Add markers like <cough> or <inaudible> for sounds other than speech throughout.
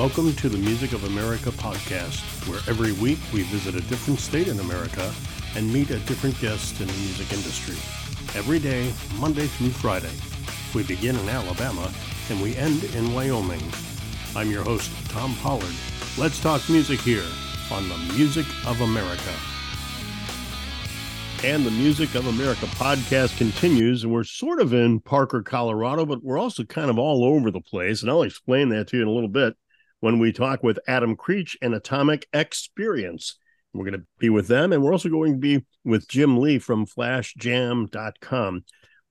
Welcome to the Music of America podcast, where every week we visit a different state in America and meet a different guest in the music industry. Every day, Monday through Friday. We begin in Alabama and we end in Wyoming. I'm your host, Tom Pollard. Let's talk music here on the Music of America. And the Music of America podcast continues, and we're sort of in Parker, Colorado, but we're also kind of all over the place. And I'll explain that to you in a little bit when we talk with Atom Creech and Atomic Experience. We're going to be with them, and we're also going to be with Jim Lee from flashjam.com.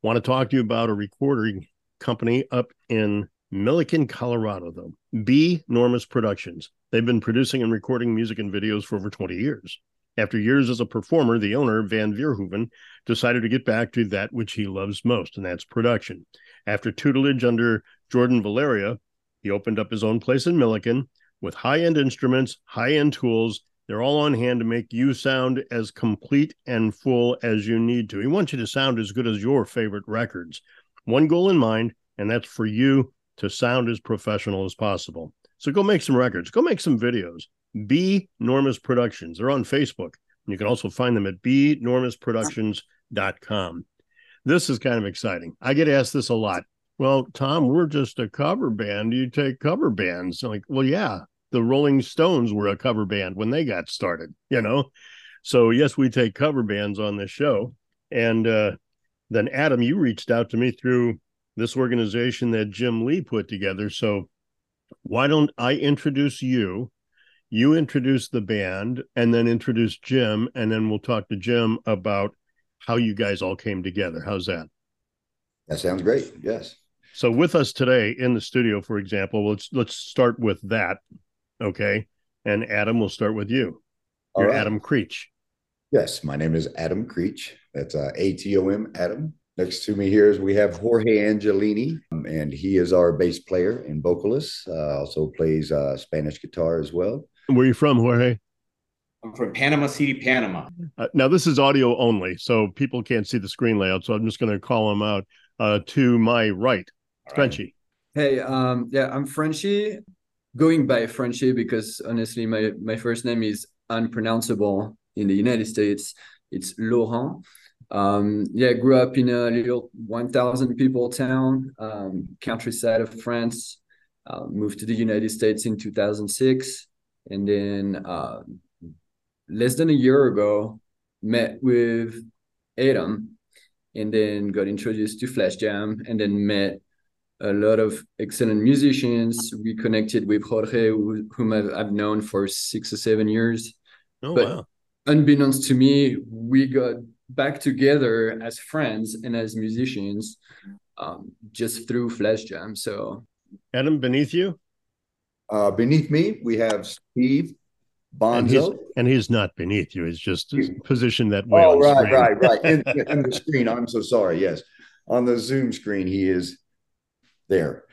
Want to talk to you about a recording company up in Milliken, Colorado, though. B. Normus Productions. They've been producing and recording music and videos for over 20 years. After years as a performer, the owner, Van Vierhoeven, decided to get back to that which he loves most, and that's production. After tutelage under Jordan Valeria, he opened up his own place in Milliken with high end instruments, high end tools. They're all on hand to make you sound as complete and full as you need to. He wants you to sound as good as your favorite records. One goal in mind, and that's for you to sound as professional as possible. So go make some records, go make some videos. B Normus Productions. They're on Facebook. And You can also find them at bnormusproductions.com. This is kind of exciting. I get asked this a lot well, Tom, we're just a cover band. You take cover bands. I'm like, well, yeah, the Rolling Stones were a cover band when they got started, you know? So, yes, we take cover bands on this show. And uh, then, Atom, you reached out to me through this organization that Jim Lee put together. So, why don't I introduce you? You introduce the band and then introduce Jim, and then we'll talk to Jim about how you guys all came together. How's that? That sounds great. Yes. So with us today in the studio, for example, let's let's start with that. Okay. And Atom, we'll start with you. You're right. Atom Creech. Yes, my name is Atom Creech. That's uh, A T O M Atom. Next to me here is we have Jorge Angelini, um, and he is our bass player and vocalist. Uh, also plays uh, Spanish guitar as well. Where are you from, Jorge? I'm from Panama City, Panama. Uh, now this is audio only, so people can't see the screen layout. So I'm just going to call them out. Uh, to my right, Frenchy. Hey, um, yeah, I'm Frenchy, going by Frenchy because honestly, my my first name is unpronounceable in the United States. It's Laurent. Um, yeah, grew up in a little 1,000 people town, um, countryside of France. Uh, moved to the United States in 2006, and then uh, less than a year ago, met with Atom, and then got introduced to Flash Jam, and then met a lot of excellent musicians. We connected with Jorge, whom I've, I've known for six or seven years. Oh, but wow. unbeknownst to me, we got back together as friends and as musicians um, just through Flash Jam. So, Atom, beneath you? Uh, beneath me, we have Steve Bonzo. And he's, and he's not beneath you. He's just positioned that way. Oh, right, right, right. In, <laughs> in the screen. I'm so sorry. Yes. On the Zoom screen, he is there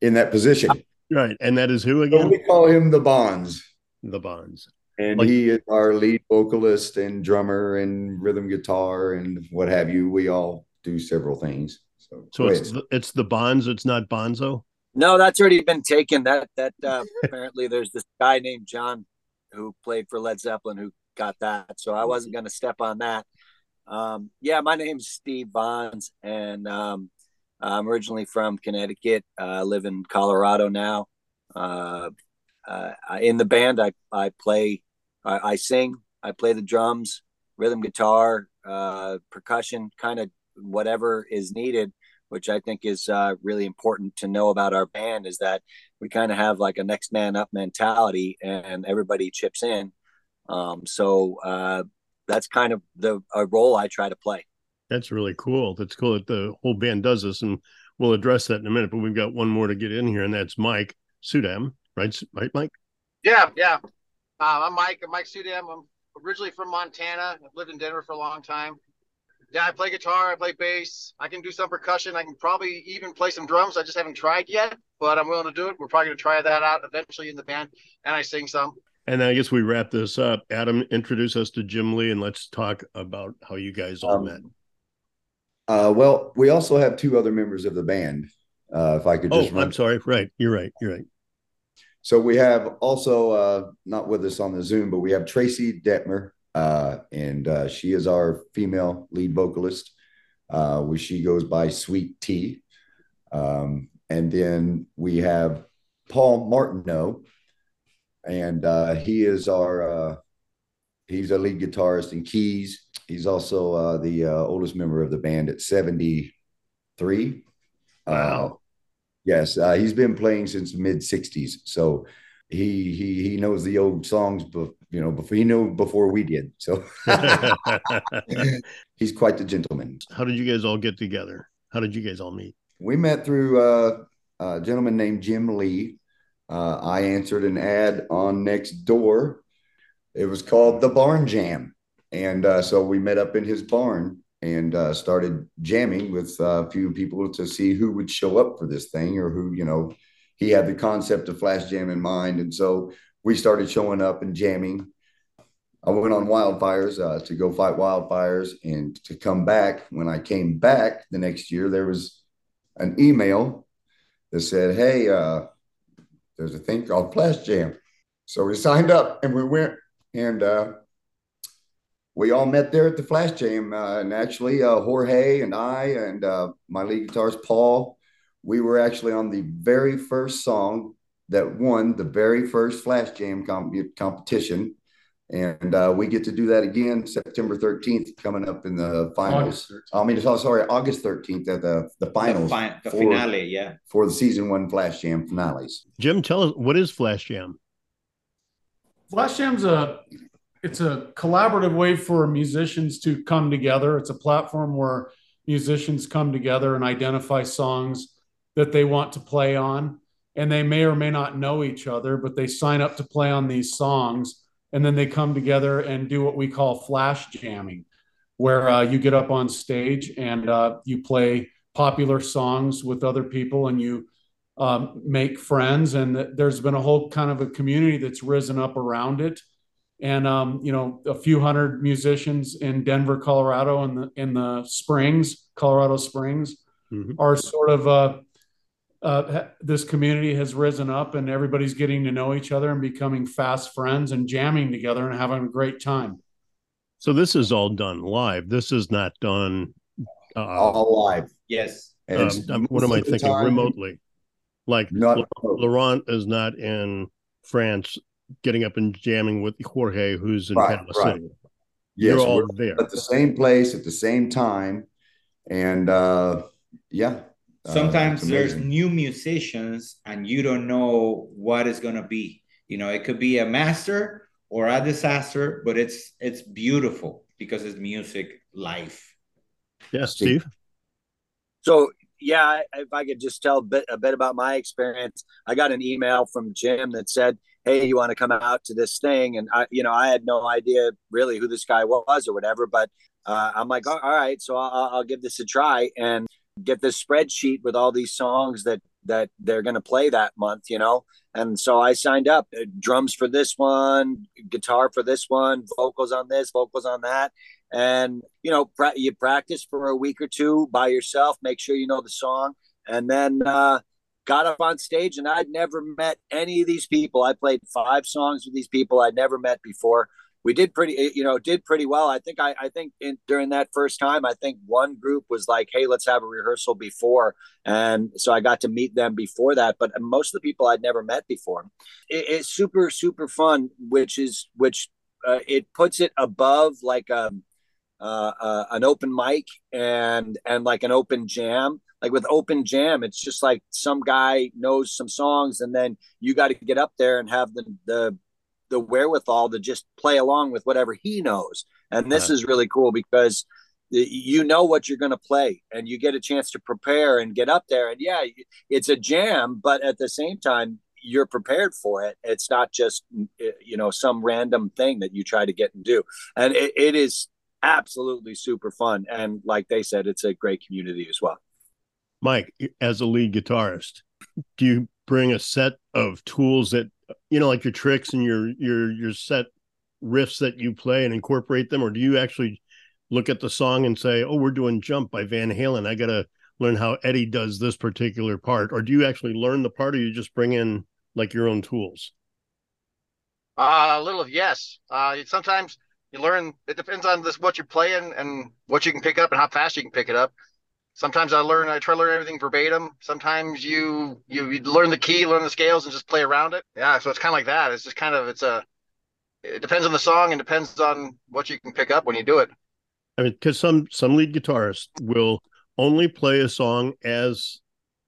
in that position. Right. And that is who again? So we call him the Bonds. The Bonds. And like, he is our lead vocalist and drummer and rhythm guitar and what have you. We all do several things. So, so it's the, it's the Bonds. It's not Bonzo. No, that's already been taken. That that uh, <laughs> apparently there's this guy named John who played for Led Zeppelin who got that. So I wasn't going to step on that. Um, yeah, my name's Steve Bonds, and um, I'm originally from Connecticut. Uh, I live in Colorado now. Uh, uh, in the band, I, I play, I, I, sing, I play the drums, rhythm guitar, uh, percussion, kind of whatever is needed, which I think is uh, really important to know about our band is that we kind of have like a next man up mentality and everybody chips in. Um, so uh, that's kind of the a role I try to play. That's really cool. That's cool that the whole band does this, and we'll address that in a minute. But we've got one more to get in here, and that's Mike Sudam, right? Right, Mike? Yeah, yeah. Uh, I'm Mike. I'm Mike Sudam. I'm originally from Montana. I've lived in Denver for a long time. Yeah, I play guitar. I play bass. I can do some percussion. I can probably even play some drums. I just haven't tried yet, but I'm willing to do it. We're probably going to try that out eventually in the band, and I sing some. And I guess we wrap this up. Atom, introduce us to Jim Lee, and let's talk about how you guys all um, met. Uh, well, we also have two other members of the band. Uh, if I could just oh, run. I'm sorry. Right, you're right. You're right. So we have also uh, not with us on the Zoom, but we have Tracy Detmer, uh, and uh, she is our female lead vocalist. Uh, where she goes by Sweet Tea, um, and then we have Paul Martineau, and uh, he is our uh, he's a lead guitarist and keys. He's also uh, the uh, oldest member of the band at seventy three. Wow. yes, uh, he's been playing since mid '60s, so he he he knows the old songs, but you know, before he knew before we did. So <laughs> he's quite the gentleman. How did you guys all get together? How did you guys all meet? We met through uh, a gentleman named Jim Lee. Uh, I answered an ad on Next Door. It was called the Barn Jam, and uh, so we met up in his barn and uh, started jamming with a few people to see who would show up for this thing or who you know he had the concept of flash jam in mind. And so we started showing up and jamming. I went on wildfires uh, to go fight wildfires and to come back. When i came back the next year there was an email that said hey uh, there's a thing called flash jam. So we signed up and we went and uh, we all met there at the Flash Jam. Uh, and actually, uh, Jorge and I and uh, my lead guitarist Paul, we were actually on the very first song that won the very first Flash Jam comp- competition. And uh, we get to do that again September 13th, coming up in the finals. I mean, oh, sorry, August 13th at the, the finals. The, fi- the for, finale, yeah. For the season one Flash Jam finales. Jim, tell us what is Flash Jam? Flash Jam's a it's a collaborative way for musicians to come together. It's a platform where musicians come together and identify songs that they want to play on. And they may or may not know each other, but they sign up to play on these songs. And then they come together and do what we call flash jamming, where uh, you get up on stage and uh, you play popular songs with other people and you um, make friends. And there's been a whole kind of a community that's risen up around it and um, you know a few hundred musicians in Denver, Colorado, in the in the Springs, Colorado Springs, mm-hmm. are sort of uh, uh, this community has risen up, and everybody's getting to know each other and becoming fast friends and jamming together and having a great time. So this is all done live. This is not done uh, all live. Yes. Um, what am I thinking? Time, remotely, like not Laurent is not in France getting up and jamming with Jorge, who's in right, Panama right. City. Yes, You're all there at the same place at the same time, and uh, yeah. Uh, Sometimes uh, there's new musicians, and you don't know what is going to be. You know, it could be a master or a disaster, but it's it's beautiful because it's music life. Yes, Steve. So yeah, if I could just tell a bit, a bit about my experience, I got an email from Jim that said, "Hey, you want to come out to this thing?" And I, you know, I had no idea really who this guy was or whatever, but uh, I'm like, all right, so I'll, I'll give this a try and get this spreadsheet with all these songs that that they're going to play that month, you know. And so I signed up. Uh, drums for this one, guitar for this one, vocals on this, vocals on that and you know pra- you practice for a week or two by yourself make sure you know the song and then uh, got up on stage and i'd never met any of these people. I played five songs with these people i'd never met before. We did pretty eh, you know did pretty well. I think i, I think in, during that first time i think one group was like hey let's have a rehearsal before. And so i got to meet them before that but most of the people i'd never met before. It, it's super super fun which is which uh, it puts it above like um uh, uh, an open mic and and like an open jam. Like with open jam it's just like some guy knows some songs and then you got to get up there and have the the the wherewithal to just play along with whatever he knows. And this right. is really cool because you know what you're going to play and you get a chance to prepare and get up there. And yeah it's a jam but at the same time you're prepared for it. It's not just you know some random thing that you try to get and do. And it, it is absolutely super fun. And like they said, it's a great community as well. Mike, as a lead guitarist, do you bring a set of tools that you know, like your tricks and your your your set riffs that you play and incorporate them, or do you actually look at the song and say, "Oh, we're doing Jump by Van Halen. I got to learn how Eddie does this particular part," or do you actually learn the part, or you just bring in like your own tools? Uh, a little of yes. Uh, sometimes you learn. It depends on this what you're playing and what you can pick up and how fast you can pick it up. Sometimes I learn. I try to learn everything verbatim. Sometimes you you, you learn the key, learn the scales, and just play around it. Yeah, so it's kind of like that. It's just kind of it's a. It depends on the song and depends on what you can pick up when you do it. I mean, because some some lead guitarists will only play a song as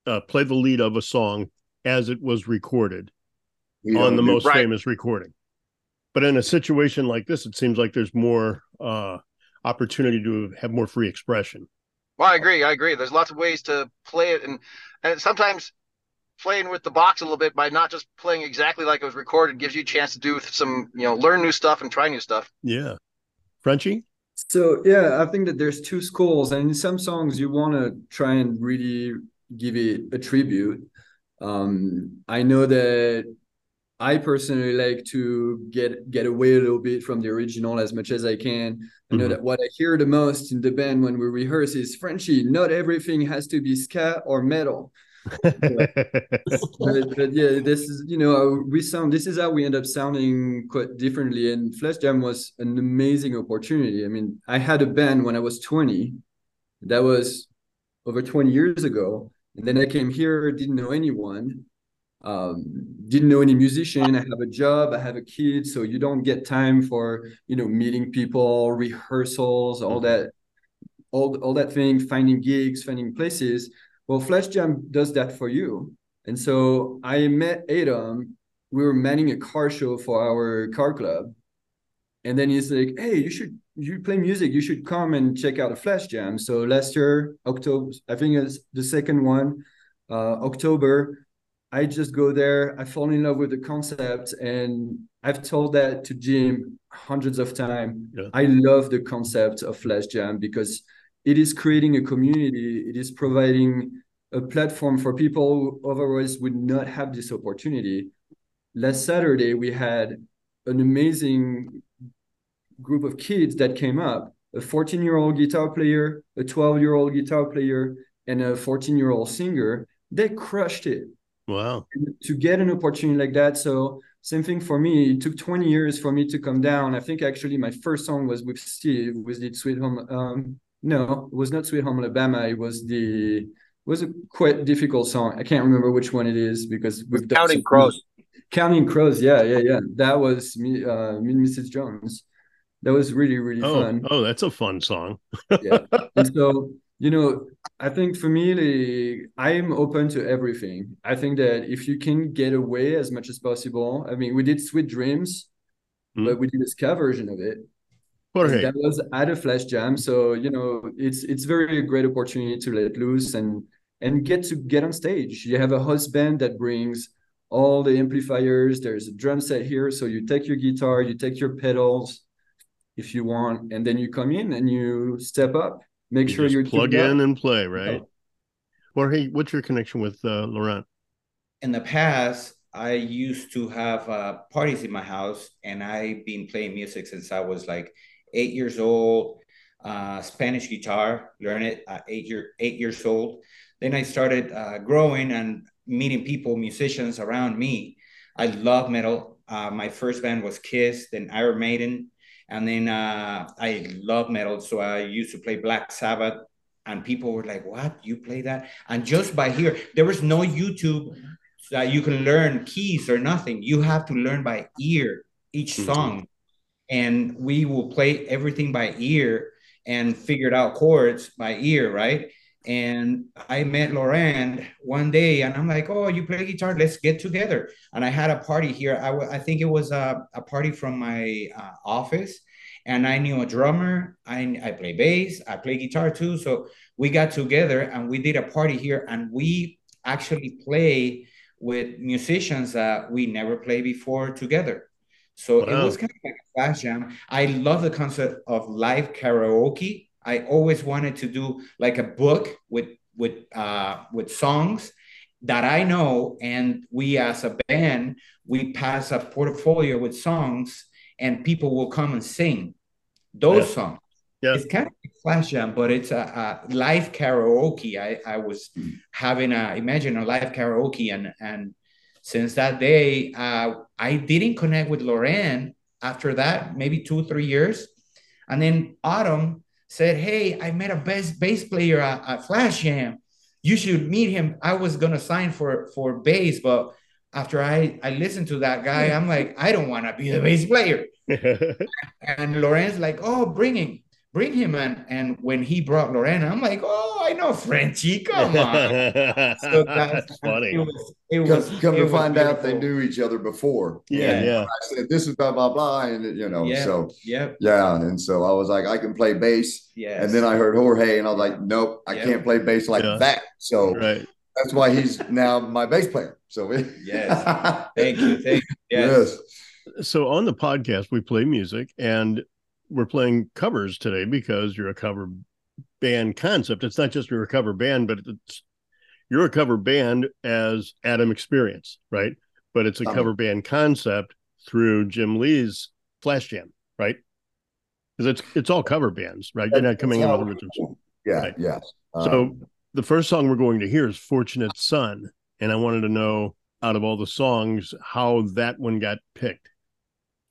uh, play the lead of a song as it was recorded on the most right. famous recording. But in a situation like this, it seems like there's more uh, opportunity to have more free expression. Well, I agree. I agree. There's lots of ways to play it, and and sometimes playing with the box a little bit by not just playing exactly like it was recorded gives you a chance to do some, you know, learn new stuff and try new stuff. Yeah, Frenchy. So yeah, I think that there's two schools, and in some songs you want to try and really give it a tribute. Um, I know that I personally like to get get away a little bit from the original as much as I can. I know mm-hmm. that what I hear the most in the band when we rehearse is Frenchy. Not everything has to be ska or metal. <laughs> but, but, yeah, this is you know we sound. This is how we end up sounding quite differently. And Flash Jam was an amazing opportunity. I mean, I had a band when I was twenty. That was over twenty years ago, and then I came here, didn't know anyone, um, didn't know any musician. I have a job, I have a kid, so you don't get time for you know meeting people, rehearsals, all mm-hmm. that, all all that thing, finding gigs, finding places. Well, Flash Jam does that for you. And so I met Atom. We were manning a car show for our car club, and then he's like, "Hey, you should you play music. You should come and check out a Flash Jam." So last year, October, I think it's the second one, uh, October. I just go there. I fall in love with the concept, and I've told that to Jim hundreds of times. Yeah. I love the concept of Flash Jam because it is creating a community. It is providing a platform for people who otherwise would not have this opportunity. Last Saturday, we had an amazing group of kids that came up a 14 year old guitar player, a 12 year old guitar player, and a 14 year old singer. They crushed it. Wow. And to get an opportunity like that. So, same thing for me. It took 20 years for me to come down. I think actually my first song was with Steve, was the Sweet Home. Um, no, it was not Sweet Home Alabama. It was the it was a quite difficult song. I can't remember which one it is because we've Counting Crows. Counting Crows, yeah, yeah, yeah. That was me, uh, me and Mrs. Jones that was really really oh, fun. Oh, that's a fun song. <laughs> yeah. And so you know, I think for me, like, I'm open to everything. I think that if you can get away as much as possible, I mean, we did Sweet Dreams, mm. but we did a ska version of it. Okay. That was at a flash jam, so you know it's it's very a great opportunity to let loose and and get to get on stage. You have a host band that brings all the amplifiers. There's a drum set here, so you take your guitar, you take your pedals, if you want, and then you come in and you step up. Make you sure you're plug in up. and play, right? Or hey, what's your connection with uh, Laurent? In the past, I used to have uh, parties in my house, and I've been playing music since I was like eight years old. Uh, Spanish guitar, learn it at eight year eight years old. Then I started uh, growing and meeting people, musicians around me. I love metal. Uh, my first band was Kiss, then Iron Maiden, and then uh, I love metal, so I used to play Black Sabbath, and people were like, "What? You play that?" And just by here, there was no YouTube that you can learn keys or nothing. You have to learn by ear each mm-hmm. song, mm-hmm. and we will play everything by ear and figured out chords by ear, right? And I met Laurent one day, and I'm like, "Oh, you play guitar? Let's get together." And I had a party here. I, w- I think it was a, a party from my uh, office, and I knew a drummer. I I play bass. I play guitar too. So we got together and we did a party here, and we actually play with musicians that we never played before together. So wow. it was kind of like a flash jam. I love the concept of live karaoke I always wanted to do like a book with with uh, with songs that I know, and we as a band we pass a portfolio with songs, and people will come and sing those yeah. songs. Yeah. It's kind of like flash jam, but it's a, a live karaoke. I, I was having a imagine a live karaoke and and since that day, uh, I didn't connect with Laurent after that, maybe two, three years. And then Atom said, Hey, I met a bass, bass player at, at Flash Jam. You should meet him. I was gonna sign for for bass, but after I, I listened to that guy, I'm like, I don't want to be the bass player. <laughs> and Laurent's like, oh, bring him, bring him. And, and when he brought Lorena, I'm like, oh, I know Frenchy, come on. so <laughs> that's <laughs> funny. It was, it was, come, come it to find beautiful. out they knew each other before. Yeah, yeah. I said, this is blah, blah, blah. And, you know, yeah, so, yeah. Yeah. And so I was like, I can play bass. Yeah. And then I heard Jorge and I was like, nope, I yep. can't play bass like yeah. that. So, right that's why he's now my bass player. So <laughs> yes, thank you, thank you. Yes. yes. So on the podcast, we play music, and we're playing covers today because you're a cover band concept. It's not just you're a cover band, but it's you're a cover band as Adam Experience, right? But it's a cover band concept through Jim Lee's Flash Jam, right? Because it's it's all cover bands, right? You're not coming in with originals. Yeah, right? yes. So um, the first song we're going to hear is Fortunate Son. And I wanted to know out of all the songs how that one got picked.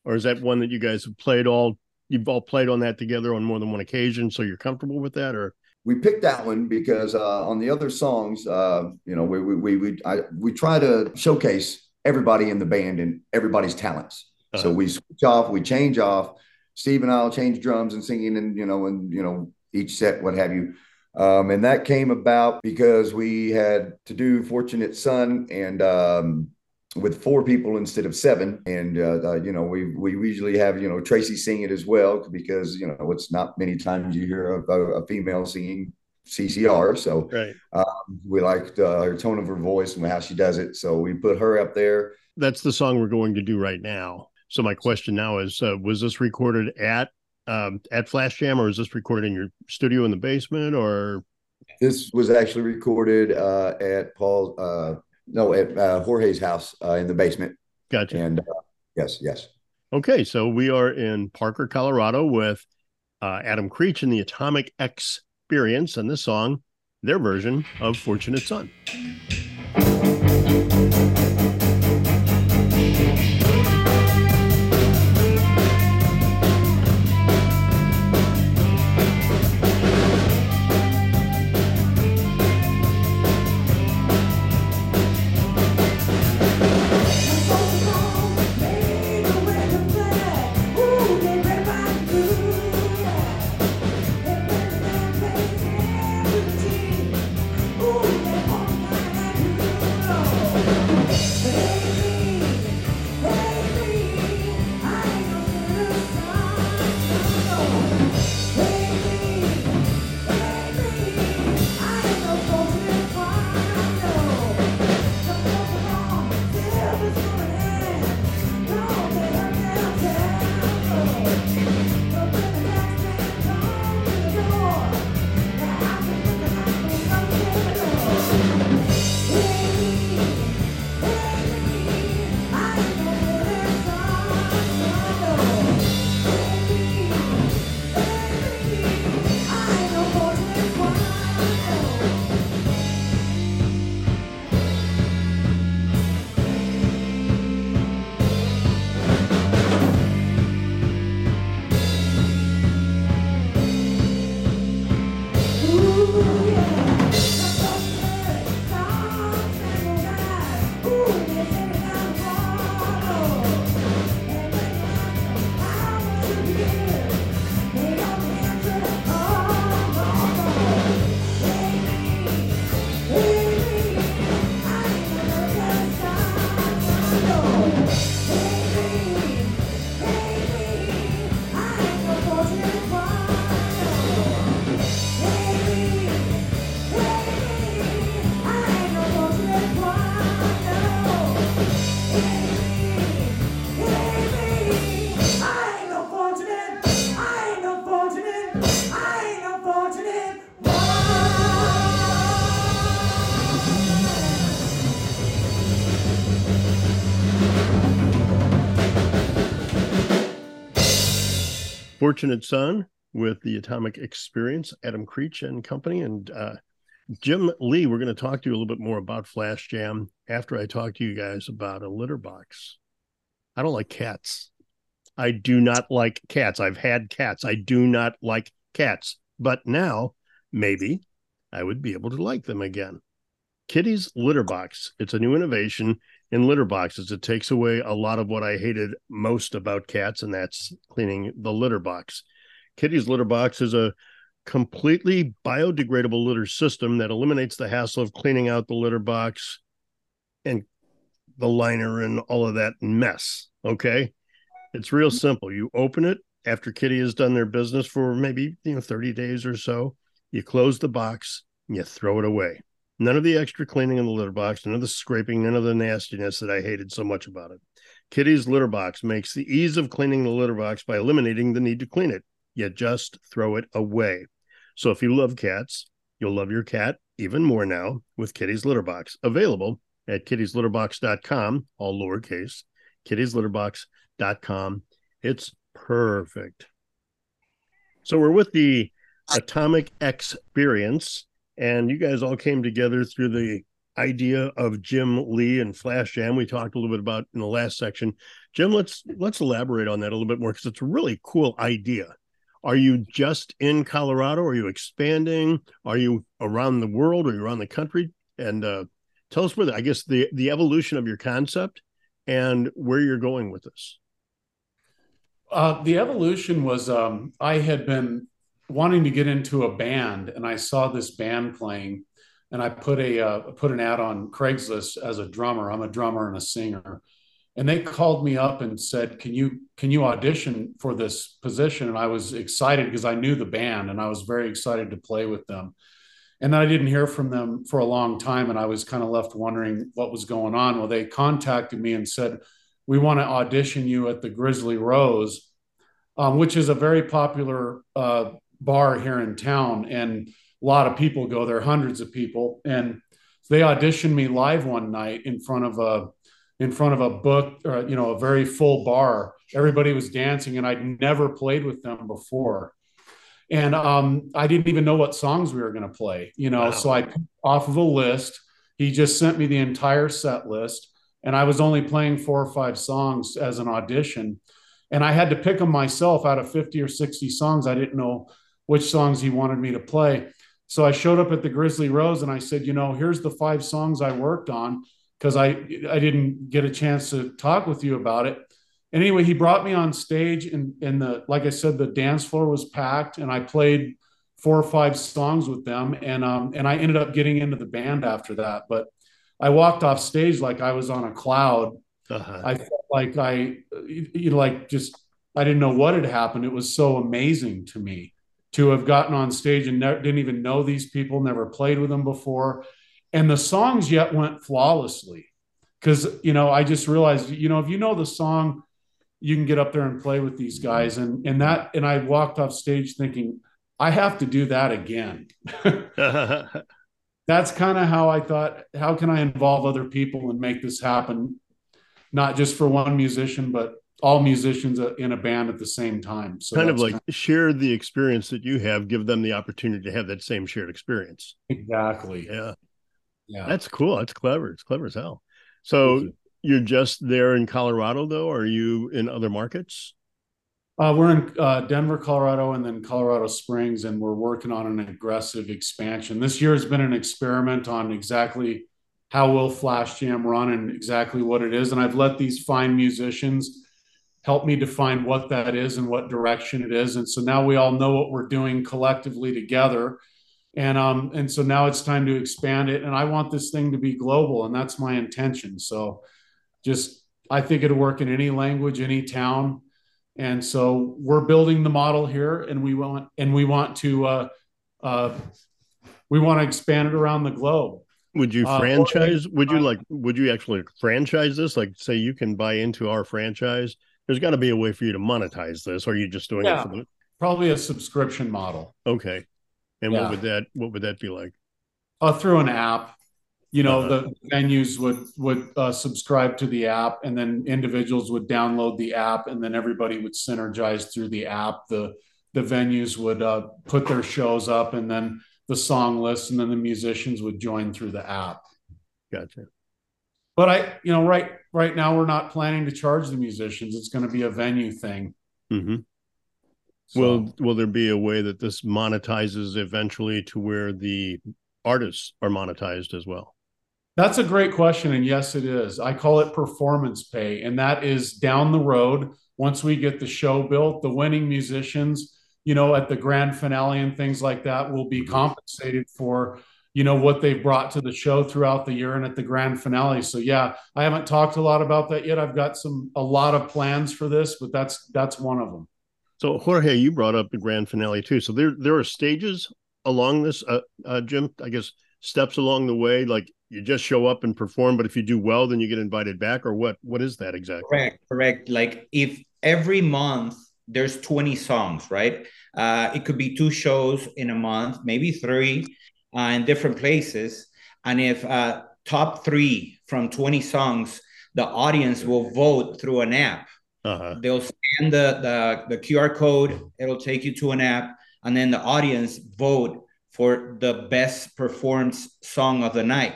Or is that one that you guys have played all you've all played on that together on more than one occasion, so you're comfortable with that or we picked that one because uh, on the other songs, uh, you know, we we we we, I, we try to showcase everybody in the band and everybody's talents. Uh-huh. So we switch off, we change off. Steve and I'll change drums and singing, and you know, and you know, each set, what have you. Um, and that came about because we had to do Fortunate Son and um, with four people instead of seven. And, uh, uh, you know, we, we usually have, you know, Tracy sing it as well because, you know, it's not many times you hear a, a female singing CCR. So right. um, we liked uh, her tone of her voice and how she does it. So we put her up there. That's the song we're going to do right now. So my question now is, uh, was this recorded at um, at Flash Jam, or is this recorded in your studio in the basement, or? This was actually recorded uh, at Paul, uh, no, at uh, Jorge's house uh, in the basement. Gotcha. And uh, yes, yes. Okay, so we are in Parker, Colorado, with uh, Atom Creech and the Atomic Experience, and this song, their version of "Fortunate Son." Fortunate Son with the Atomic Experience, Atom Creech and company. And uh, Jim Lee, we're going to talk to you a little bit more about Flash Jam after I talk to you guys about a litter box. I don't like cats. I do not like cats. I've had cats. I do not like cats. But now, maybe I would be able to like them again. Kitty's Litter Box. It's a new innovation in litter boxes. It takes away a lot of what I hated most about cats, and that's cleaning the litter box. Kitty's Litter Box is a completely biodegradable litter system that eliminates the hassle of cleaning out the litter box and the liner and all of that mess. Okay. It's real mm-hmm. simple. You open it after Kitty has done their business for maybe, you know, 30 days or so. You close the box and you throw it away. None of the extra cleaning in the litter box, none of the scraping, none of the nastiness that I hated so much about it. Kitty's litter box makes the ease of cleaning the litter box by eliminating the need to clean it. You just throw it away. So if you love cats, you'll love your cat even more now with Kitty's litter box. Available at kittieslitterbox.com, all lowercase, kittieslitterbox.com. It's perfect. So we're with the Atomic Experience and you guys all came together through the idea of Jim Lee and Flash Jam. We talked a little bit about in the last section. Jim, let's let's elaborate on that a little bit more because it's a really cool idea. Are you just in Colorado? Are you expanding? Are you around the world? Are you around the country? And uh, tell us where I guess the the evolution of your concept and where you're going with this. Uh, the evolution was um, I had been wanting to get into a band, and I saw this band playing, and I put a uh, put an ad on Craigslist as a drummer. I'm a drummer and a singer, and they called me up and said, "Can you can you audition for this position?" And I was excited because I knew the band, and I was very excited to play with them. And then I didn't hear from them for a long time, and I was kind of left wondering what was going on. Well, they contacted me and said, "We want to audition you at the Grizzly Rose." Um, which is a very popular uh, bar here in town, and a lot of people go there, hundreds of people, and they auditioned me live one night in front of a in front of a book, or, you know, a very full bar. Everybody was dancing, and I'd never played with them before. And um, I didn't even know what songs we were going to play, you know. Wow. So I off of a list. He just sent me the entire set list, and I was only playing four or five songs as an audition. And I had to pick them myself out of 50 or 60 songs. I didn't know which songs he wanted me to play. So I showed up at the Grizzly Rose and I said, you know, here's the five songs I worked on because I I didn't get a chance to talk with you about it. And anyway, he brought me on stage and and the like I said, the dance floor was packed and I played four or five songs with them and um and I ended up getting into the band after that. But I walked off stage like I was on a cloud. Uh-huh. I felt like I you know like just I didn't know what had happened. It was so amazing to me to have gotten on stage and ne- didn't even know these people, never played with them before. And the songs yet went flawlessly. Because, you know, I just realized, you know, if you know the song, you can get up there and play with these guys. And and that and I walked off stage thinking, I have to do that again. <laughs> That's kind of how I thought, how can I involve other people and make this happen? Not just for one musician, but all musicians in a band at the same time. So kind of like kind of, share the experience that you have, give them the opportunity to have that same shared experience. Exactly. Yeah. Yeah. That's cool. That's clever. It's clever as hell. So you. you're just there in Colorado though? Or are you in other markets? Uh, we're in uh, Denver, Colorado, and then Colorado Springs, and we're working on an aggressive expansion. This year has been an experiment on exactly how will Flash Jam run and exactly what it is. And I've let these fine musicians help me define what that is and what direction it is. And so now we all know what we're doing collectively together. And um, and so now it's time to expand it. And I want this thing to be global, and that's my intention. So just I think it'll work in any language, any town. And so we're building the model here, and we want and we want to uh, uh, we want to expand it around the globe. Would you uh, franchise? Uh, would you like? Would you actually franchise this? Like, say you can buy into our franchise there's got to be a way for you to monetize this. Or are you just doing yeah, it for the probably a subscription model? Okay. And yeah. what would that what would that be like? Uh, through an app. You know, uh-huh. the venues would would uh, subscribe to the app, and then individuals would download the app, and then everybody would synergize through the app. The the venues would uh, put their shows up, and then the song list, and then the musicians would join through the app. Gotcha. But I, you know, right right now we're not planning to charge the musicians. It's going to be a venue thing. Mm-hmm. So, will will there be a way that this monetizes eventually to where the artists are monetized as well? That's a great question. And yes, it is. I call it performance pay. And that is down the road. Once we get the show built, the winning musicians, you know, at the grand finale and things like that will be mm-hmm. compensated for, you know, what they've brought to the show throughout the year and at the grand finale. So yeah, I haven't talked a lot about that yet. I've got some a lot of plans for this, but that's that's one of them. So Jorge, you brought up the grand finale too. So there there are stages along this, uh, uh, Jim. I guess steps along the way, like you just show up and perform, but if you do well, then you get invited back, or what? What is that exactly? Correct, correct. Like if every month there's 20 songs, right? Uh, it could be two shows in a month, maybe three, uh, in different places, and if uh, top three from 20 songs, the audience will vote through an app. Uh-huh. They'll scan the, the the QR code. It'll take you to an app, and then the audience vote for the best performed song of the night.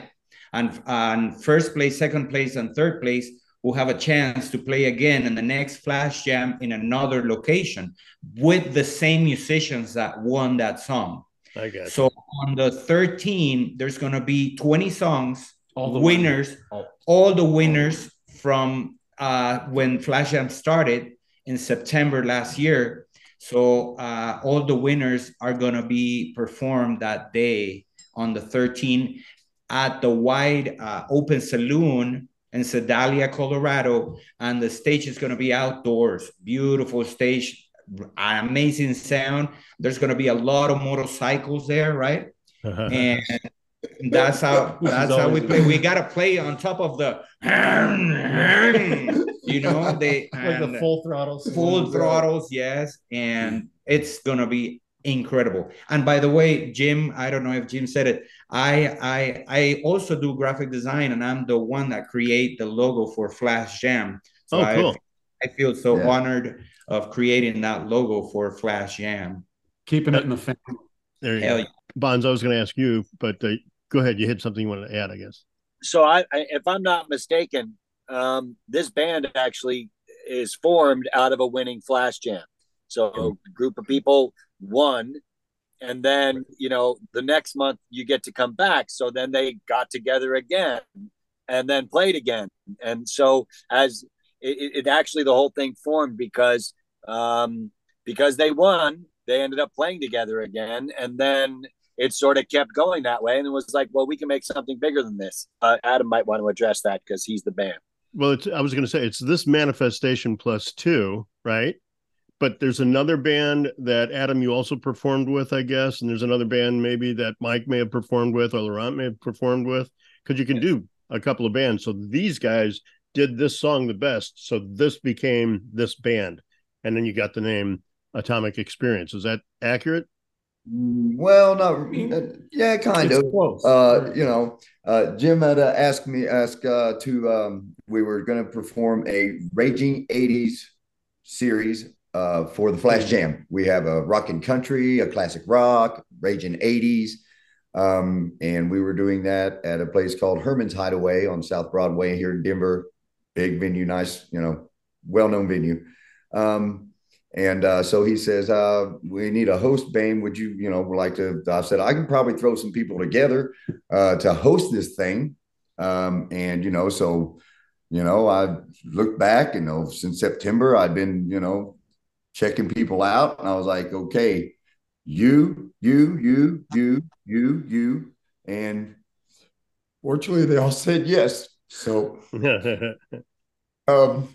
And, and first place, second place, and third place will have a chance to play again in the next flash jam in another location with the same musicians that won that song. I guess. So on the 13, there's going to be 20 songs, all the winners, all, all the winners from uh, when Flash Jam started in September last year so uh, all the winners are going to be performed that day on the 13th at the wide uh, open saloon in Sedalia, Colorado. And the stage is going to be outdoors. Beautiful stage, amazing sound. There's going to be a lot of motorcycles there, right? and that's how <laughs> that's how we play. We gotta play on top of the <laughs> you know they like the full throttles, full throttles, yes, and it's gonna be incredible. And by the way, Jim, I don't know if Jim said it. I I I also do graphic design, and I'm the one that create the logo for Flash Jam. So oh, cool. I, I feel so yeah. honored of creating that logo for Flash Jam. Keeping it in the family. There you Hell go. Yeah. Bonds, I was going to ask you, but uh, go ahead. You had something you wanted to add, I guess. So, I, I if I'm not mistaken, um, this band actually is formed out of a winning flash jam. So, a group of people won, and then you know the next month you get to come back. So then they got together again, and then played again. And so as it, it actually the whole thing formed because um, because they won, they ended up playing together again, and then it sort of kept going that way and it was like well we can make something bigger than this. Uh, adam might want to address that because he's the band well i was going to say it's this manifestation plus two right? But there's another band that adam you also performed with i guess and there's another band maybe that mike may have performed with or laurent may have performed with because you can yeah. do a couple of bands. So these guys did this song the best so this became this band and then you got the name atomic experience is that accurate well, no, yeah, kind it's of. Close. Uh, you know, uh, Jim had uh, asked me asked uh, to um, we were going to perform a Raging '80s series uh, for the Flash Jam. We have a rock and country, a classic rock, Raging '80s, um, and we were doing that at a place called Herman's Hideaway on South Broadway here in Denver. Big venue, nice, you know, well known venue. Um, and uh, so he says, uh, "We need a host, Bane. Would you, you know, like to?" I said, "I can probably throw some people together uh, to host this thing." Um, and you know, so you know, I looked back, you know, since September, I'd been, you know, checking people out, and I was like, "Okay, you, you, you, you, you, you," and fortunately, they all said yes. So, <laughs> um,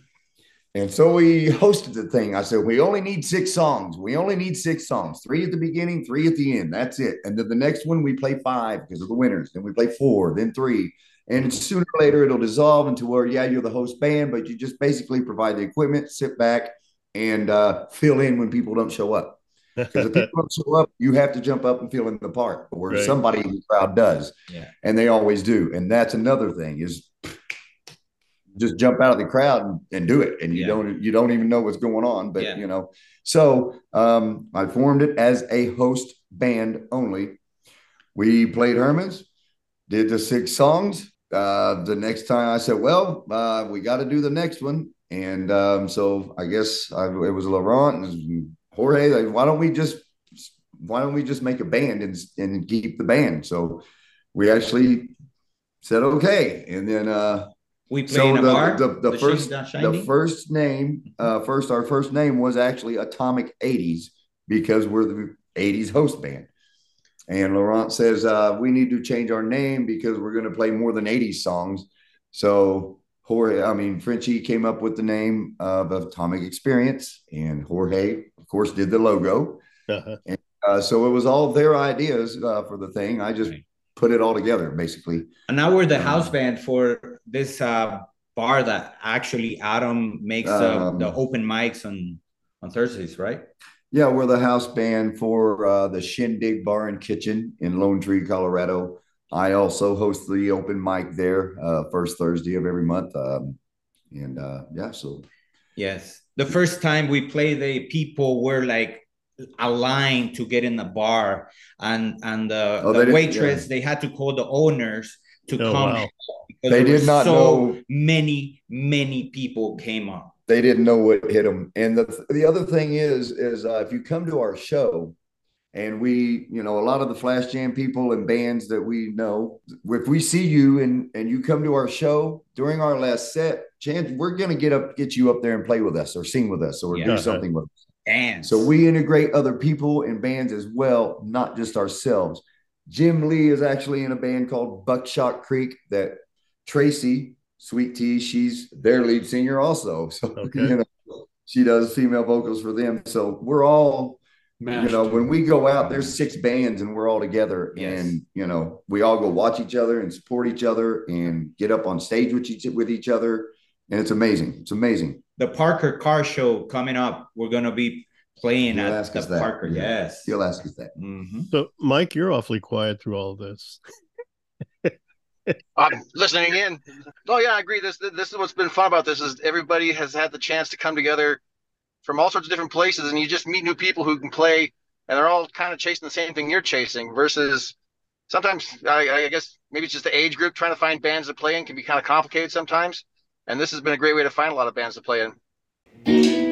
and so we hosted the thing. I said, we only need six songs. We only need six songs, three at the beginning, three at the end. That's it. And then the next one, we play five because of the winners. Then we play four, then three. And sooner or later, it'll dissolve into where, yeah, you're the host band, but you just basically provide the equipment, sit back, and uh, fill in when people don't show up. <laughs> Because if people don't show up, you have to jump up and fill in the part, or right. somebody in the crowd does. Yeah. And they always do. And that's another thing is just jump out of the crowd and, and do it and you yeah. don't you don't even know what's going on but yeah. you know so um, i formed it as a host band only we played Herman's, did the six songs. Uh, the next time I said, well, uh, we got to do the next one. And um, so I guess I, it was Laurent and Jorge. Like, why don't we just why don't we just make a band and and keep the band? So we actually said okay, and then uh, we played so in a the, bar. The, the, the first the first name uh, first our first name was actually Atomic 80s because we're the 80s host band. And Laurent says uh, we need to change our name because we're going to play more than 80s songs. So Jorge, I mean, Frenchy came up with the name of Atomic Experience, and Jorge, of course, did the logo. Uh-huh. And, uh, so it was all their ideas uh, for the thing. I just right. put it all together, basically. And now we're the um, house band for this uh, bar that actually Adam makes um, the open mics on on Thursdays, right? Yeah, we're the house band for uh, the Shindig Bar and Kitchen in Lone Tree, Colorado. I also host the open mic there uh, first Thursday of every month. Um, and uh, yeah, so. Yes. The first time we play, the people were like aligned to get in the bar, and and the, oh, the waitress yeah. they had to call the owners to oh, come wow. Because they did not so know many many people came up. They didn't know what hit them. And the the other thing is is uh, if you come to our show, and we you know a lot of the flash jam people and bands that we know if we see you and and you come to our show during our last set chance we're going to get up get you up there and play with us or sing with us or yeah. do something with us and so we integrate other people and bands as well not just ourselves jim lee is actually in a band called buckshot creek that tracy sweet tea she's their lead singer also <laughs> so okay. you know she does female vocals for them so we're all Mashed. You know, when we go out, there's six bands and we're all together, yes. and you know, we all go watch each other and support each other and get up on stage with each with each other, and it's amazing. It's amazing. The Parker Car Show coming up. We're gonna be playing You'll at the Parker. Yeah. Yes, you'll ask us that. Mm-hmm. So, Mike, you're awfully quiet through all of this. <laughs> Uh, I'm listening in. Oh yeah, I agree. This this is what's been fun about this is everybody has had the chance to come together from all sorts of different places, and you just meet new people who can play, and they're all kind of chasing the same thing you're chasing. Versus sometimes, I, I guess maybe it's just the age group trying to find bands to play in can be kind of complicated sometimes. And this has been a great way to find a lot of bands to play in.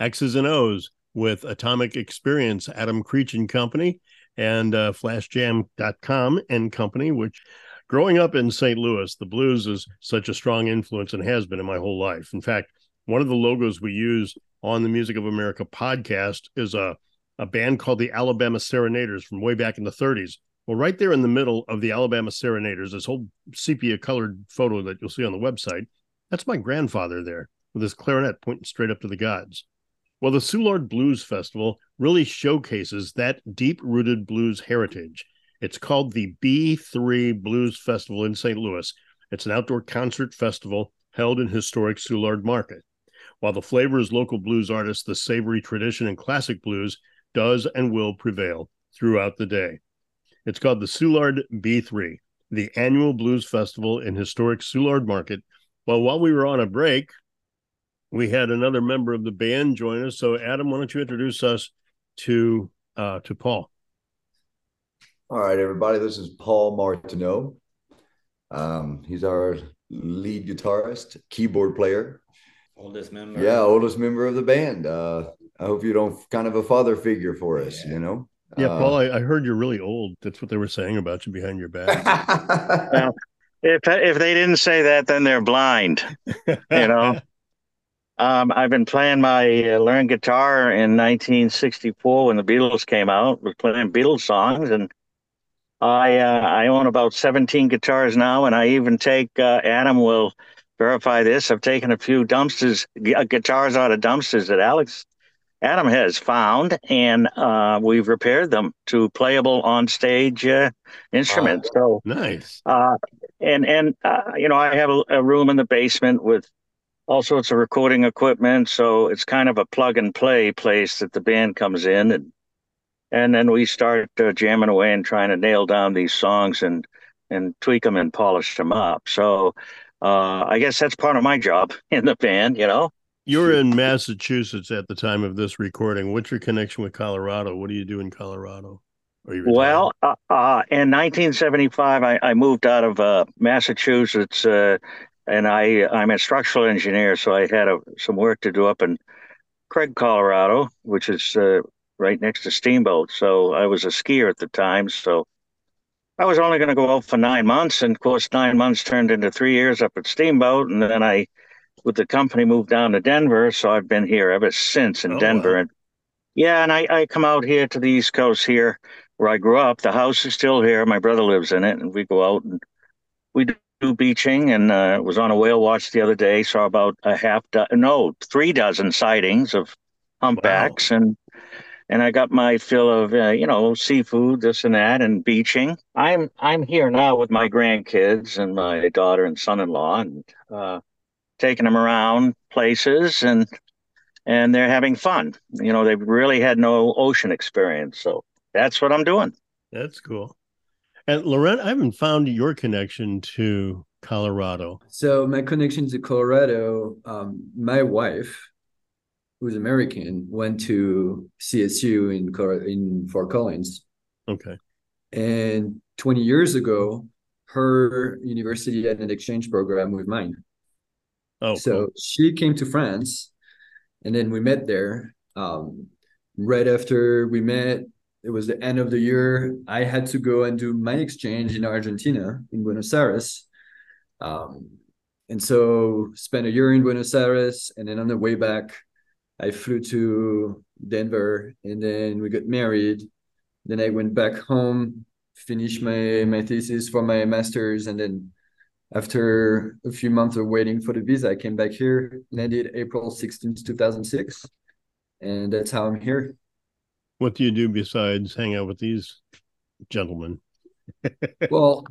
X's and O's with Atomic Experience, Adam Creech and Company, and uh, FlashJam.com and Company, which growing up in St. Louis, the blues is such a strong influence and has been in my whole life. In fact, one of the logos we use on the Music of America podcast is a, a band called the Alabama Serenaders from way back in the 30s. Well, right there in the middle of the Alabama Serenaders, this whole sepia colored photo that you'll see on the website, that's my grandfather there with his clarinet pointing straight up to the gods. Well, the Soulard Blues Festival really showcases that deep rooted blues heritage. It's called the B3 Blues Festival in St. Louis. It's an outdoor concert festival held in historic Soulard Market. While the flavor is local blues artists, the savory tradition and classic blues does and will prevail throughout the day. It's called the Soulard B3, the annual blues festival in historic Soulard Market. Well, while we were on a break, we had another member of the band join us. So, Adam, why don't you introduce us to uh, to Paul? All right, everybody. This is Paul Martineau. Um, he's our lead guitarist, keyboard player, oldest member. Yeah, oldest member of the band. Uh, I hope you don't kind of a father figure for us. Yeah. You know. Yeah, uh, Paul. I, I, heard you're really old. That's what they were saying about you behind your back. <laughs> well, if if they didn't say that, then they're blind. You know. <laughs> Um, I've been playing my uh, learned guitar in 1964 when the Beatles came out. Was playing Beatles songs, and I uh, I own about 17 guitars now, and I even take uh, Adam will verify this. I've taken a few dumpsters, uh, guitars out of dumpsters that Alex Adam has found, and uh, we've repaired them to playable on stage uh, instruments. Oh, so nice. and and you know, I have a, a room in the basement with all sorts of recording equipment. So it's kind of a plug and play place that the band comes in and and then we start uh, jamming away and trying to nail down these songs and and tweak them and polish them up. So uh, I guess that's part of my job <laughs> in the band, you know. You're in Massachusetts at the time of this recording. What's your connection with Colorado? What do you do in Colorado? Well, uh, uh, in 1975, I, I moved out of uh, Massachusetts uh, and I I'm a structural engineer, so I had a, some work to do up in Craig, Colorado, which is uh, right next to Steamboat. So I was a skier at the time, so I was only going to go out for nine months, and of course, nine months turned into three years up at Steamboat, and then I, with the company, moved down to Denver. So I've been here ever since in oh, Denver, wow. and yeah, and I I come out here to the East Coast here where I grew up. The house is still here. My brother lives in it, and we go out and we beaching and uh, was on a whale watch the other day. Saw about a half, do- no, three dozen sightings of humpbacks, wow. and and I got my fill of uh, you know seafood, this and that, and beaching. I'm I'm here now with my grandkids and my daughter and son-in-law, and uh, taking them around places, and and they're having fun. You know, they've really had no ocean experience, so that's what I'm doing. That's cool. And Laurent, I haven't found your connection to Colorado. So my connection to Colorado, um, my wife, who's American, went to CSU in in Fort Collins. Okay. And 20 years ago, her university had an exchange program with mine. Oh, so cool. she came to France, and then we met there. Um, right after we met, it was the end of the year. I had to go and do my exchange in Argentina, in Buenos Aires. Um, and so spent a year in Buenos Aires, and then on the way back, I flew to Denver, and then we got married. Then I went back home, finished my my thesis for my master's, and then after a few months of waiting for the visa, I came back here, landed April 16th, 2006, and that's how I'm here. What do you do besides hang out with these gentlemen? <laughs> well,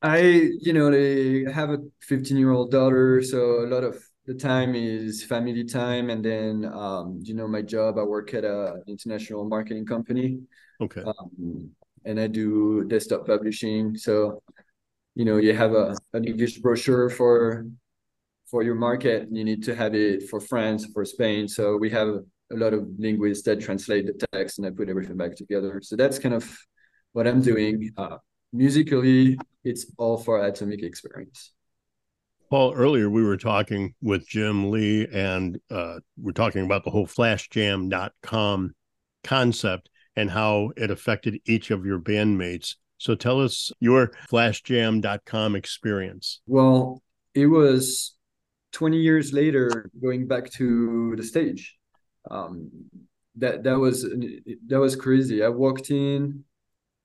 I, you know, they have a 15 year old daughter, so a lot of the time is family time, and then, um, you know, my job. I work at a international marketing company. Okay. Um, and I do desktop publishing. So, you know, you have a an English brochure for for your market. You need to have it for France, for Spain. So we have a lot of linguists that translate the text and I put everything back together. So that's kind of what I'm doing. Uh, musically, it's all for Atomic Experience. Paul, earlier we were talking with Jim Lee and uh, we're talking about the whole flashjam.com concept and how it affected each of your bandmates. So tell us your flashjam.com experience. Well, it was 20 years later going back to the stage. Um, that that was that was crazy. I walked in,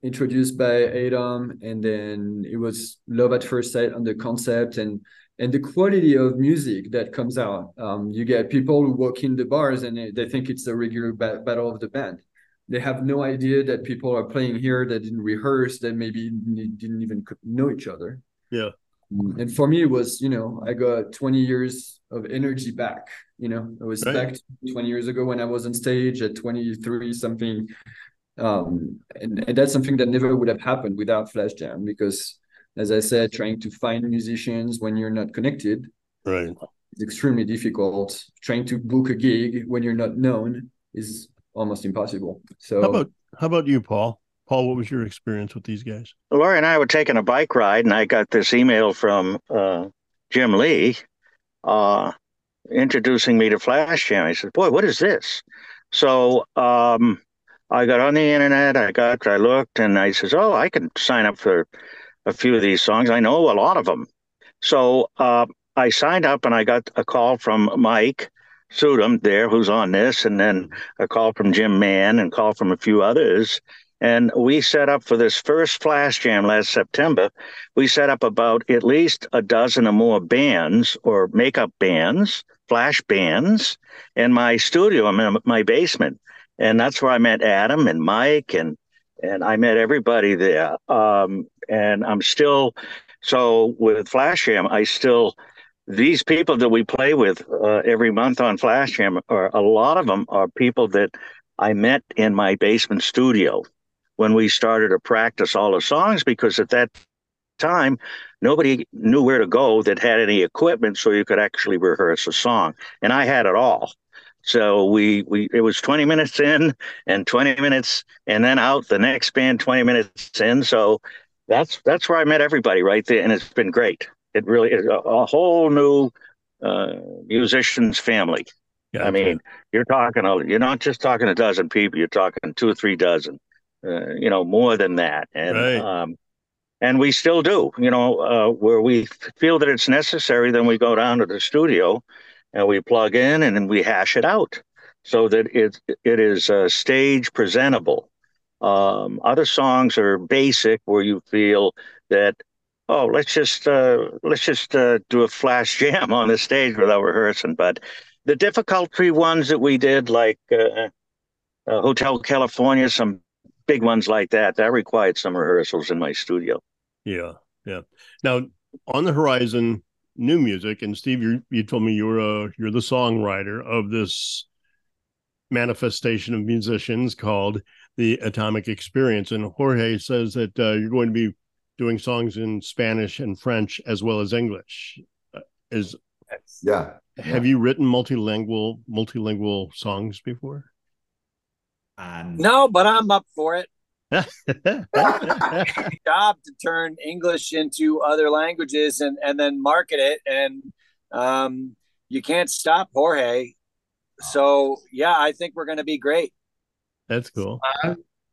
introduced by Adam, and then it was love at first sight on the concept and and the quality of music that comes out. Um, you get people who walk in the bars and they, they think it's a regular ba- battle of the band. They have no idea that people are playing here that didn't rehearse, that maybe didn't even know each other. Yeah. Mm, and for me, it was, you know, I got 20 years of energy back. You know, I was right. back 20 years ago when I was on stage at 23 something. Um, and, and that's something that never would have happened without Flash Jam because as I said, trying to find musicians when you're not connected. Right. It's extremely difficult. Trying to book a gig when you're not known is almost impossible. So how about how about you, Paul? Paul, what was your experience with these guys? Laurie and I were taking a bike ride, and I got this email from uh, Jim Lee uh, introducing me to Flash Jam. I said, "Boy, what is this?" So um, I got on the internet. I got, I looked, and I says, "Oh, I can sign up for a few of these songs. I know a lot of them. So uh, I signed up and I got a call from Mike Sudum there, who's on this, and then a call from Jim Mann and call from a few others. And we set up for this first Flash Jam last September. We set up about at least a dozen or more bands or makeup bands, flash bands, in my studio, in my basement. And that's where I met Adam and Mike and and I met everybody there. Um, and I'm still so with Flash Jam. I still these people that we play with uh, every month on Flash Jam are a lot of them are people that I met in my basement studio when we started to practice all the songs because at that time nobody knew where to go that had any equipment so you could actually rehearse a song and i had it all so we we it was 20 minutes in and 20 minutes and then out the next band 20 minutes in. So that's that's where I met everybody right there, and it's been great. It really is a, a whole new uh, musicians family. Gotcha. I mean, you're talking you're not just talking a dozen people. You're talking two or three dozen. Uh, you know, more than that, and right. um, and we still do. You know, uh, where we feel that it's necessary, then we go down to the studio and we plug in and we hash it out so that it it is uh, stage presentable. Um, other songs are basic where you feel that oh let's just uh, let's just uh, do a flash <laughs> jam on the stage without rehearsing. But the difficulty ones that we did like uh, uh, Hotel California, some big ones like that, that required some rehearsals in my studio. Yeah, yeah. Now on the horizon, new music. And Steve, you you told me you're a you're the songwriter of this manifestation of musicians called the Atomic Experience. And Jorge says that uh, you're going to be doing songs in Spanish and French as well as English. Uh, is yeah. Have yeah. you written multilingual multilingual songs before? Um, no, but I'm up for it. <laughs> <laughs> job to turn English into other languages and and then market it and um, you can't stop Jorge. So yeah, I think we're going to be great. That's cool.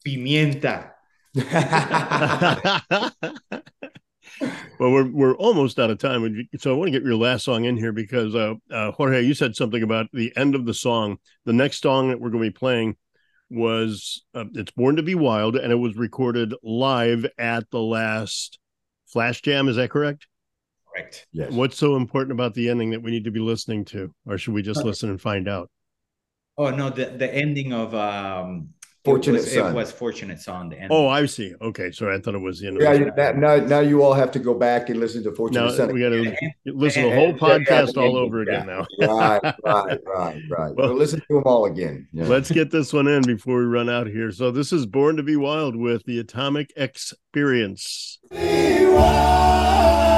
Pimienta. <laughs> well, we're we're almost out of time, so I want to get your last song in here because uh, uh, Jorge, you said something about the end of the song. The next song that we're going to be playing was uh, it's Born to Be Wild, and it was recorded live at the last Flash Jam. Is that correct? Correct. Yes. What's so important about the ending that we need to be listening to, or should we just okay. listen and find out? Oh no, the the ending of um Fortunate it was, Son. It was Fortunate Son. The end. Oh, I see. Okay, sorry, I thought it was the end. Yeah, now, now, now you all have to go back and listen to Fortunate now, Son. We got to listen to the whole <laughs> podcast all over again now. <laughs> right, right, right, right. Well, listen to them all again. Yeah. Let's get this one in before we run out here. So this is Born to Be Wild with the Atomic Experience. Be Born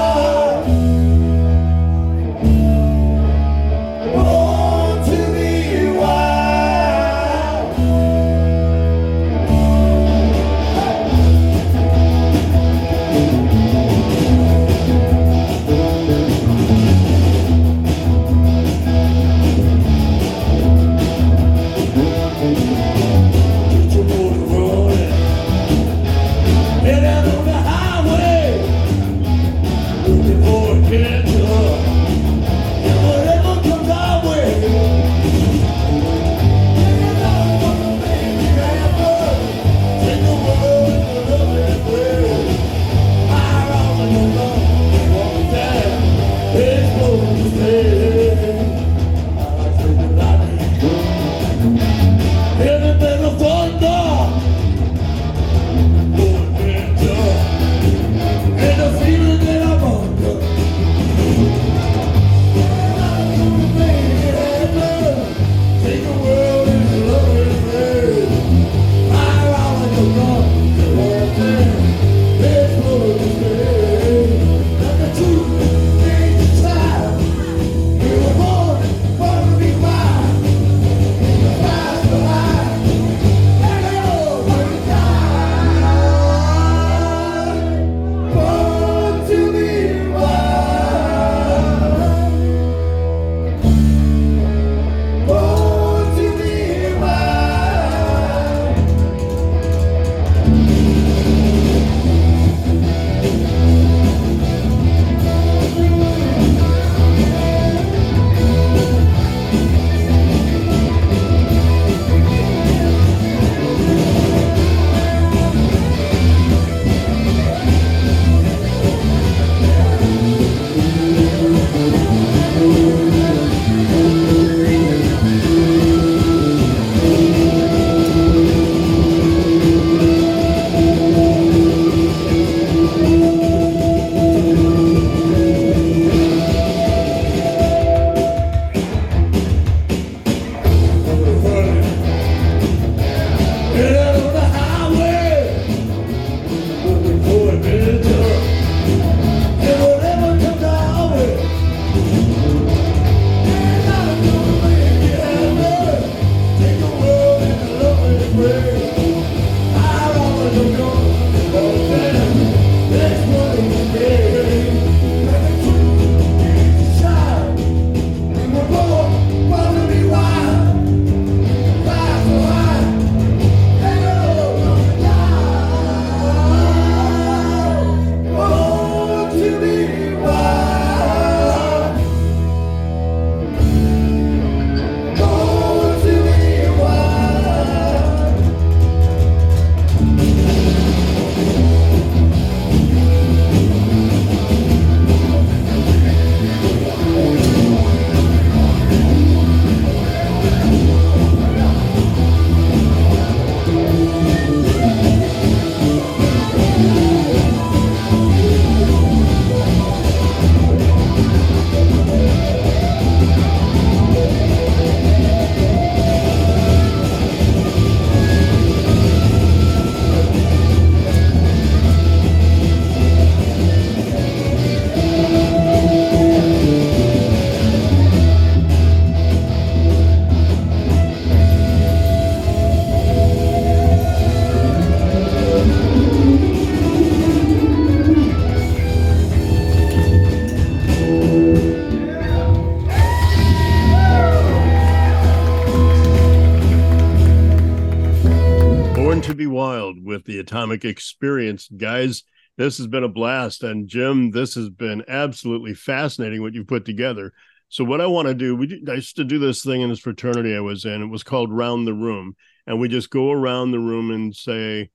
Atomic Experience. Guys, this has been a blast. And Jim, this has been absolutely fascinating what you've put together. So, what I want to do, we I used to do this thing in this fraternity I was in. It was called Round the Room. And we just go around the room and say,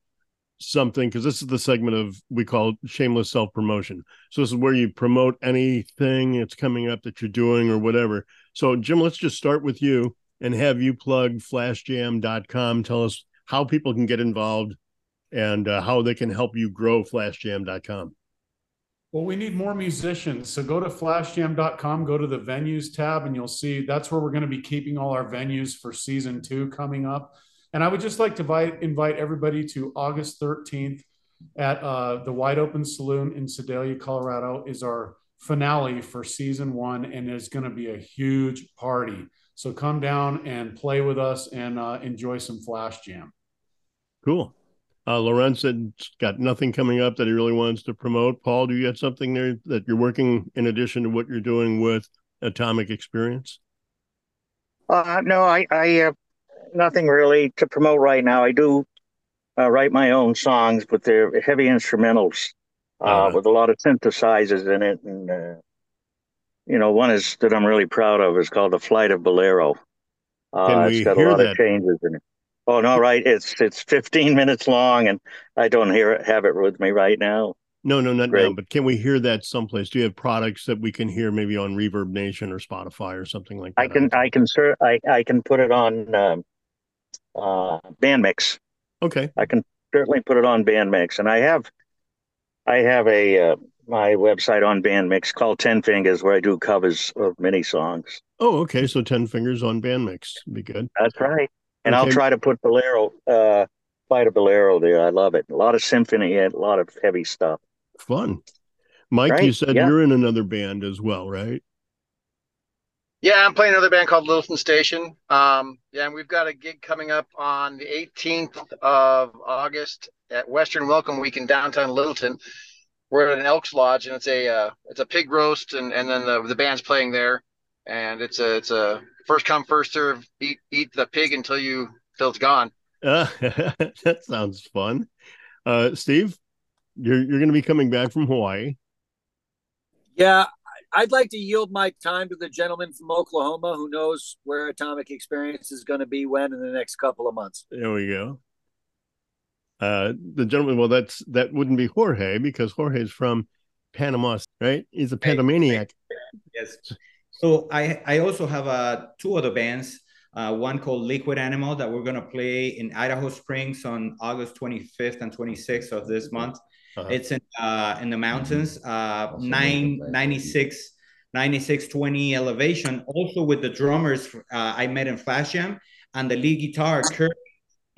something because this is the segment of we call shameless self promotion. So this is where you promote anything that's coming up that you're doing or whatever. So Jim, let's just start with you and have you plug flashjam.com. Tell us how people can get involved and uh, how they can help you grow flashjam.com. Well, we need more musicians. So go to flashjam.com, go to the venues tab, and you'll see that's where we're going to be keeping all our venues for season two coming up. And I would just like to invite, invite everybody to August 13th at uh, the Wide Open Saloon in Sedalia, Colorado, is our finale for season one, and it's going to be a huge party. So come down and play with us and uh, enjoy some Flash Jam. Cool. Uh, Laurent's had got nothing coming up that he really wants to promote. Paul, do you got something there that you're working in addition to what you're doing with Atomic Experience? Uh, no, I, I uh, nothing really to promote right now. I do uh, write my own songs, but they're heavy instrumentals uh, with a lot of synthesizers in it. And, uh, you know, one is that I'm really proud of is called The Flight of Bolero. Uh, it's got a lot that? of changes in it. Oh no, right. It's it's 15 minutes long, and I don't hear it, have it with me right now. No, no, not Great. now. But can we hear that someplace? Do you have products that we can hear maybe on Reverb Nation or Spotify or something like that? I can, I can, sir, I, I can put it on um, uh, Bandmix. Okay. I can certainly put it on Bandmix, and I have, I have a uh, my website on Bandmix called Ten Fingers, where I do covers of many songs. Oh, okay. So Ten Fingers on Bandmix, be good. That's right. And okay. I'll try to put Bolero, uh, Flight of Bolero there. I love it. A lot of symphony and a lot of heavy stuff. Fun. Mike, right? you said yeah. you're in another band as well, right? Yeah, I'm playing another band called Littleton Station. Um, yeah, and we've got a gig coming up on the 18th of August at Western Welcome Week in downtown Littleton. We're at an Elks Lodge, and it's a uh, it's a pig roast, and, and then the, the band's playing there, and it's a it's a first come first serve. Eat eat the pig until you till it's gone. Uh, <laughs> that sounds fun. Uh, Steve, you're you're going to be coming back from Hawaii. Yeah, I'd like to yield my time to the gentleman from Oklahoma who knows where Atomic Experience is going to be when in the next couple of months. There we go. Uh, the gentleman, well, that's that wouldn't be Jorge because Jorge's from Panama, right? He's a Panamaniac. Yes. So I I also have uh, two other bands. Uh, one called Liquid Animal that we're gonna play in Idaho Springs on August 25th and 26th of this month. Uh-huh. It's in uh, in the mountains, uh, nine ninety six. 9620 elevation also with the drummers uh, i met in flash jam and the lead guitar kurt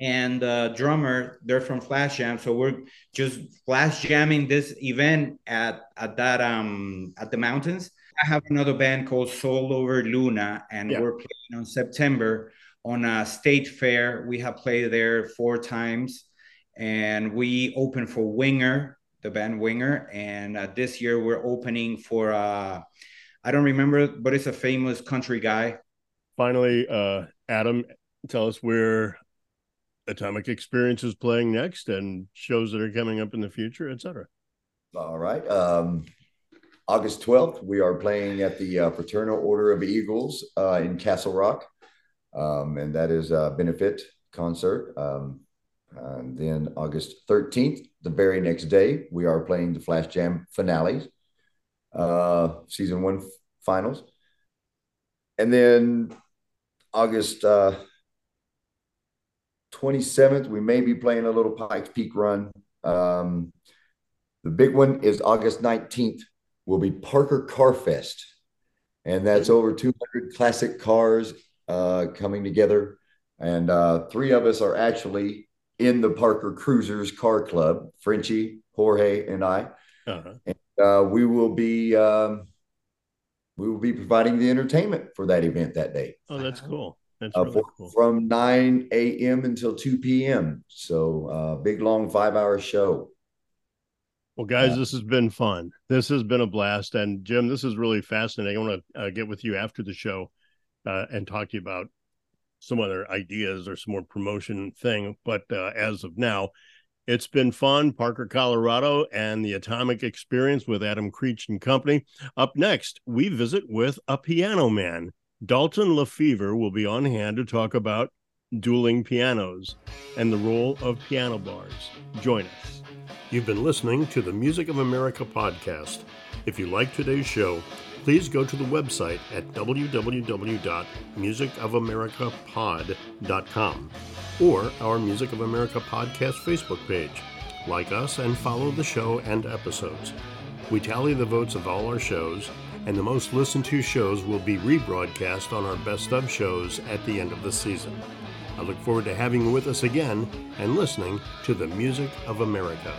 and the drummer they're from flash jam so we're just flash jamming this event at at that um at the mountains i have another band called soul over luna and yeah. we're playing on september on a state fair we have played there four times and we open for Winger, the band Winger, and uh, this year we're opening for uh, I don't remember, but it's a famous country guy. Finally, uh, Adam, tell us where Atomic Experience is playing next and shows that are coming up in the future, etc. All right. Um, August 12th, we are playing at the uh, Fraternal Order of Eagles uh, in Castle Rock. Um, and that is a benefit concert. Um, and then August 13th, the very next day, we are playing the Flash Jam finales, uh, season one finals. And then August uh, 27th, we may be playing a little Pikes Peak run. Um, the big one is August 19th, will be Parker Car Fest. And that's over 200 classic cars uh, coming together. And uh, three of us are actually in the Parker Cruisers Car Club, Frenchy, Jorge, and I. Uh-huh. And uh, we will be um, we will be providing the entertainment for that event that day. Oh, that's cool. That's uh, really for, cool. From 9 a.m. until 2 p.m. So uh, big long five hour show. Well, guys, yeah. this has been fun. This has been a blast. And Jim, this is really fascinating. I want to uh, get with you after the show uh, and talk to you about some other ideas or some more promotion thing. But uh, as of now, it's been fun, Parker, Colorado, and the Atomic Experience with Adam Creech and Company. Up next, we visit with a piano man. Dalton Lefevre will be on hand to talk about dueling pianos and the role of piano bars. Join us. You've been listening to the Music of America podcast. If you like today's show, please go to the website at www.musicofamericapod.com or our Music of America podcast Facebook page. Like us and follow the show and episodes. We tally the votes of all our shows, and the most listened to shows will be rebroadcast on our best of shows at the end of the season. I look forward to having you with us again and listening to the Music of America.